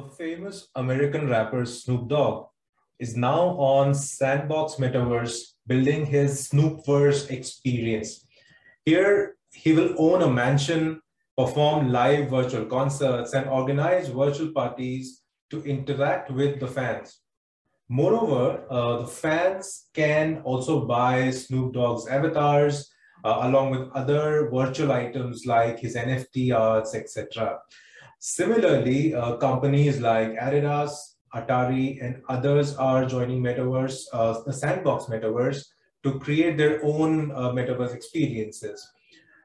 The famous American rapper Snoop Dogg is now on Sandbox Metaverse building his Snoopverse experience. Here, he will own a mansion, perform live virtual concerts, and organize virtual parties to interact with the fans. Moreover, uh, the fans can also buy Snoop Dogg's avatars uh, along with other virtual items like his NFT arts, etc. Similarly, uh, companies like Adidas, Atari, and others are joining Metaverse, uh, the Sandbox Metaverse, to create their own uh, Metaverse experiences.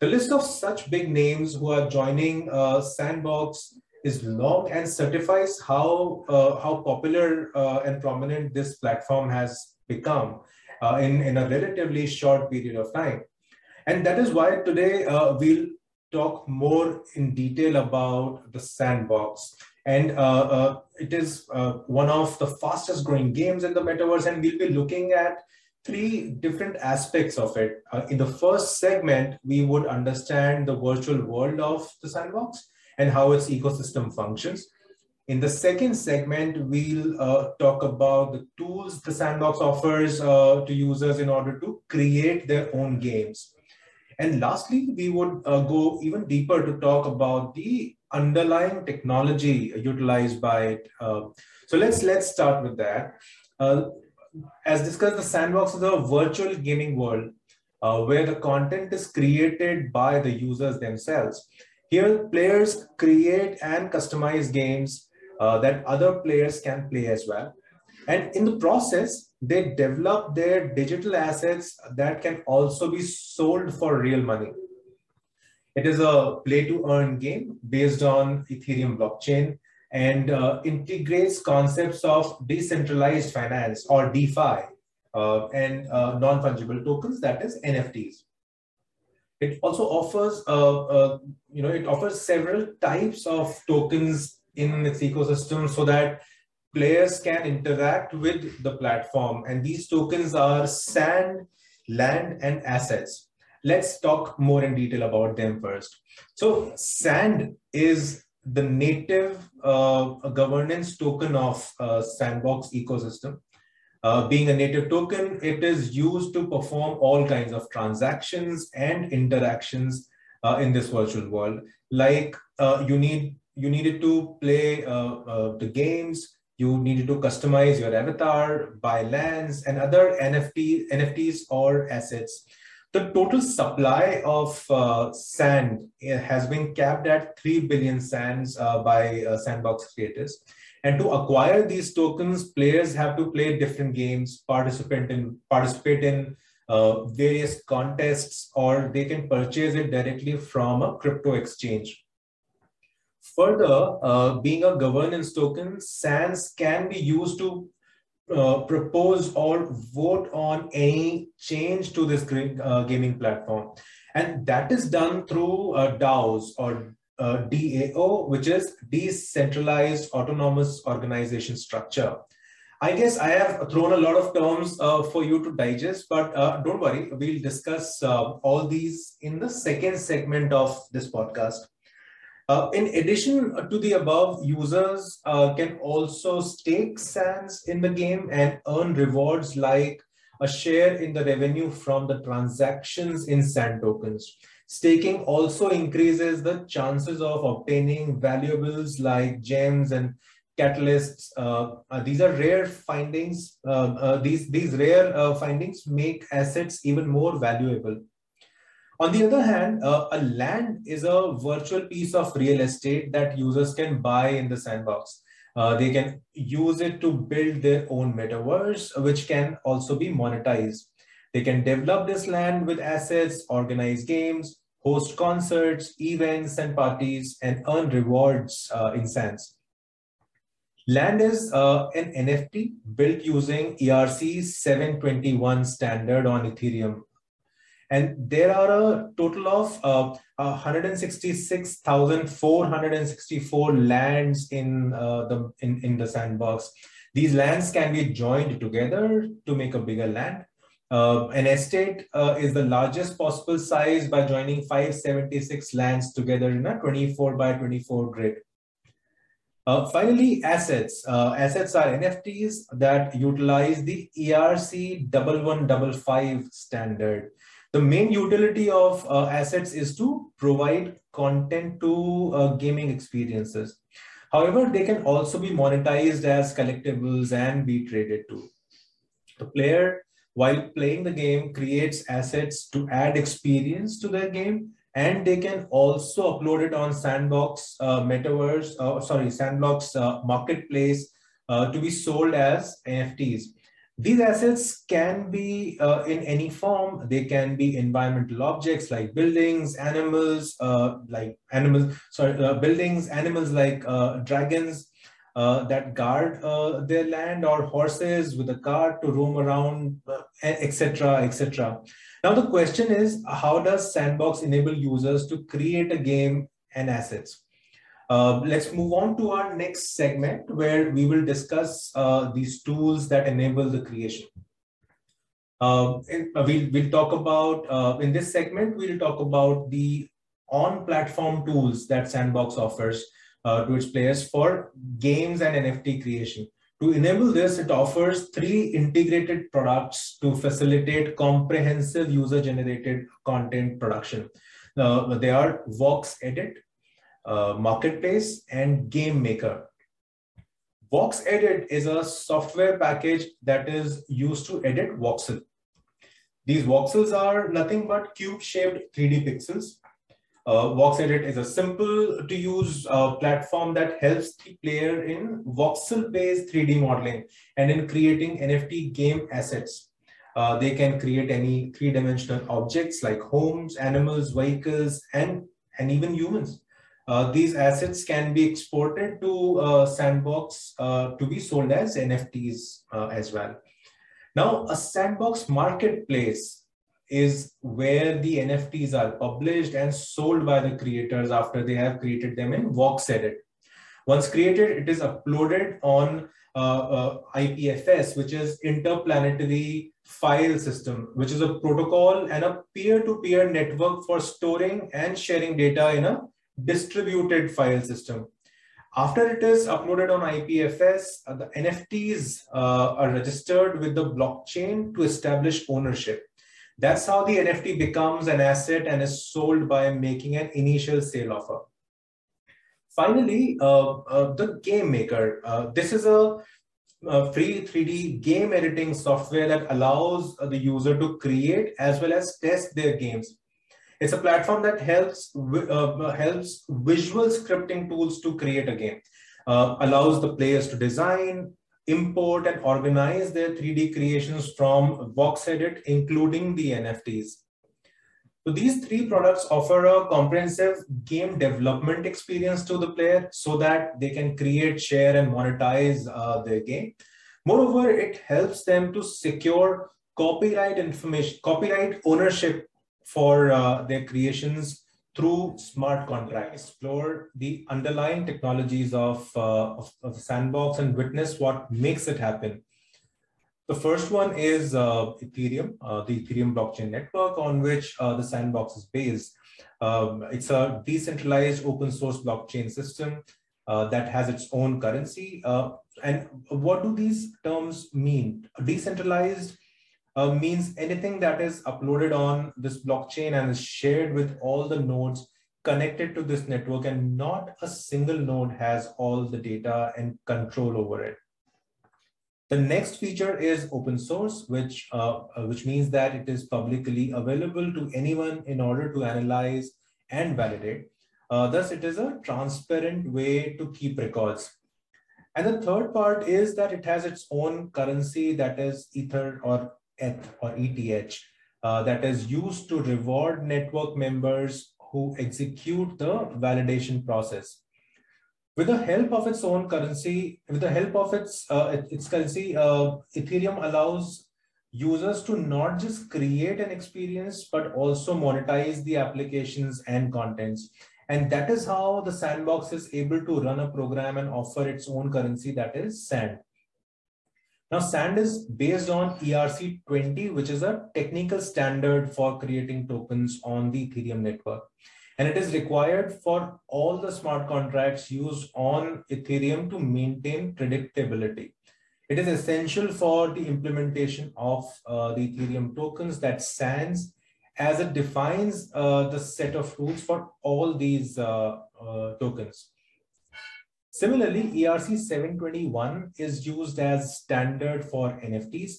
The list of such big names who are joining uh, Sandbox is long and certifies how, uh, how popular uh, and prominent this platform has become in, in a relatively short period of time. And that is why today we'll talk more in detail about the sandbox. And uh, uh, it is uh, one of the fastest growing games in the metaverse. And we'll be looking at three different aspects of it. Uh, in the first segment, we would understand the virtual world of the sandbox and how its ecosystem functions. In the second segment, we'll uh, talk about the tools the sandbox offers uh, to users in order to create their own games. And lastly, we would uh, go even deeper to talk about the underlying technology utilized by it. Uh, so let's let's start with that. Uh, as discussed, the sandbox is a virtual gaming world uh, where the content is created by the users themselves. Here, players create and customize games uh, that other players can play as well. And in the process, they develop their digital assets that can also be sold for real money. It is a play to earn game based on Ethereum blockchain and uh, integrates concepts of decentralized finance or DeFi uh, and uh, non fungible tokens, that is NFTs. It also offers, uh, uh, you know, it offers several types of tokens in its ecosystem so that players can interact with the platform. And these tokens are sand, land, and assets. Let's talk more in detail about them first. So sand is the native uh, governance token of uh, sandbox ecosystem. Uh, being a native token, it is used to perform all kinds of transactions and interactions uh, in this virtual world. Like uh, you need you needed to play uh, the games, you needed to customize your avatar, buy lands and other NFT, NFTs or assets. The total supply of uh, sand eh, has been capped at 3 billion sands uh, by uh, Sandbox creators. And to acquire these tokens, players have to play different games, participate in, participate in uh, various contests, or they can purchase it directly from a crypto exchange. Further, uh, being a governance token, SANS can be used to uh, propose or vote on any change to this uh, gaming platform. And that is done through uh, DAOs or uh, DAO, which is Decentralized Autonomous Organization Structure. I guess I have thrown a lot of terms uh, for you to digest, but uh, don't worry, we'll discuss uh, all these in the second segment of this podcast. Uh, in addition to the above, users uh, can also stake sands in the game and earn rewards like a share in the revenue from the transactions in sand tokens. Staking also increases the chances of obtaining valuables like gems and catalysts. Uh, uh these are rare findings. Uh, uh, these, these rare findings make assets even more valuable. On the other hand, uh, a land is a virtual piece of real estate that users can buy in the sandbox. Uh, they can use it to build their own metaverse, which can also be monetized. They can develop this land with assets, organize games, host concerts, events, and parties, and earn rewards uh, in sands. Land is uh, an NFT built using ERC 721 standard on Ethereum and there are a total of uh, 166,464 lands in, uh, the, in, in the sandbox. These lands can be joined together to make a bigger land. Uh, an estate uh, is the largest possible size by joining 576 lands together in a 24 by 24 grid. Uh, finally, assets. Uh, assets are NFTs that utilize the ERC 1155 standard. The main utility of uh, assets is to provide content to uh, gaming experiences. However, they can also be monetized as collectibles and be traded too. The player, while playing the game, creates assets to add experience to their game and they can also upload it on Sandbox uh, Metaverse, uh, sorry, Sandbox uh, Marketplace uh, to be sold as NFTs. These assets can be uh, in any form. They can be environmental objects like buildings, animals, uh, like animals, sorry, buildings, animals like dragons, that guard uh, their land or horses with a car to roam around, etc., etc. Now the question is, how does Sandbox enable users to create a game and assets? Uh, let's move on to our next segment where we will discuss uh, these tools that enable the creation. Uh, uh, we'll, we'll talk about, uh, in this segment, we'll talk about the on-platform tools that Sandbox offers to its players for games and NFT creation. To enable this, it offers three integrated products to facilitate comprehensive user-generated content production. They are Vox Edit, uh, Marketplace, and Game Maker. Vox Edit is a software package that is used to edit voxel. These voxels are nothing but cube-shaped 3D pixels uh, VoxEdit is a simple to use uh, platform that helps the player in voxel-based 3D modeling and in creating NFT game assets. Uh, they can create any three-dimensional objects like homes, animals, vehicles, and, and even humans. Uh, these assets can be exported to uh, Sandbox uh, to be sold as NFTs as well. Now, a Sandbox marketplace is where the NFTs are published and sold by the creators after they have created them in VoxEdit. Once created, it is uploaded on uh, uh, IPFS, which is Interplanetary File System, which is a protocol and a peer-to-peer -peer network for storing and sharing data in a distributed file system. After it is uploaded on IPFS, uh, the NFTs uh, are registered with the blockchain to establish ownership. That's how the NFT becomes an asset and is sold by making an initial sale offer. Finally, uh, uh, the game maker. Uh, this is a, a, free 3D game editing software that allows the user to create as well as test their games. It's a platform that helps uh, helps visual scripting tools to create a game. Uh, allows the players to design, import and organize their 3D creations from VoxEdit, including the NFTs. So these three products offer a comprehensive game development experience to the player so that they can create, share, and monetize uh, their game. Moreover, it helps them to secure copyright information, copyright ownership for uh, their creations through smart contracts, explore the underlying technologies of, uh, of, of, Sandbox and witness what makes it happen. The first one is uh, Ethereum, uh, the Ethereum blockchain network on which uh, the Sandbox is based. Um, it's a decentralized open source blockchain system uh, that has its own currency. And what do these terms mean? Decentralized uh, means anything that is uploaded on this blockchain and is shared with all the nodes connected to this network and not a single node has all the data and control over it. The next feature is open source, which, uh, uh which means that it is publicly available to anyone in order to analyze and validate. Uh, thus, it is a transparent way to keep records. And the third part is that it has its own currency that is Ether or ETH or ETH uh, that is used to reward network members who execute the validation process. With the help of its own currency, with the help of its, uh, its currency, uh, Ethereum allows users to not just create an experience, but also monetize the applications and contents. And that is how the sandbox is able to run a program and offer its own currency that is SAND. Now, SAND is based on ERC20, which is a technical standard for creating tokens on the Ethereum network. And it is required for all the smart contracts used on Ethereum to maintain predictability. It is essential for the implementation of uh, the Ethereum tokens that stands as it defines uh, the set of rules for all these uh, uh tokens. Similarly, ERC 721 is used as standard for NFTs.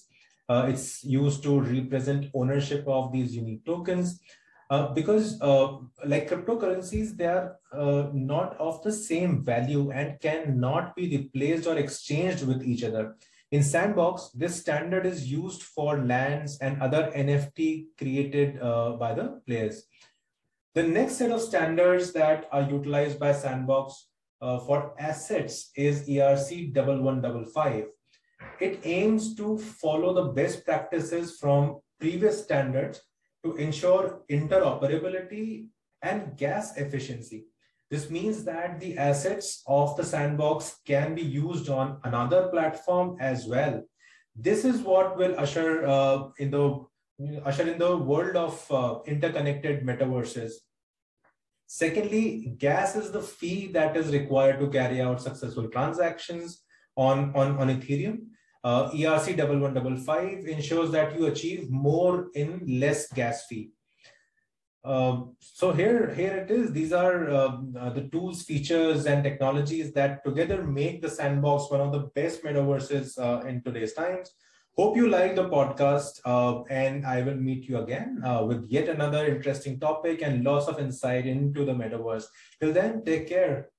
Uh, it's used to represent ownership of these unique tokens. Uh, because uh, like cryptocurrencies, they are uh, not of the same value and cannot be replaced or exchanged with each other. In Sandbox, this standard is used for lands and other NFT created uh, by the players. The next set of standards that are utilized by Sandbox uh, for assets is ERC 1155. It aims to follow the best practices from previous standards to ensure interoperability and gas efficiency. This means that the assets of the sandbox can be used on another platform as well. This is what will usher uh, in the usher in the world of uh, interconnected metaverses Secondly, gas is the fee that is required to carry out successful transactions on, on, on Ethereum. Uh, ERC 1155 ensures that you achieve more in less gas fee. Uh, so here, here it is. These are um, uh, the tools, features, and technologies that together make the sandbox one of the best metaverses uh, in today's times. Hope you like the podcast, uh, and I will meet you again uh, with yet another interesting topic and lots of insight into the metaverse. Till then, take care.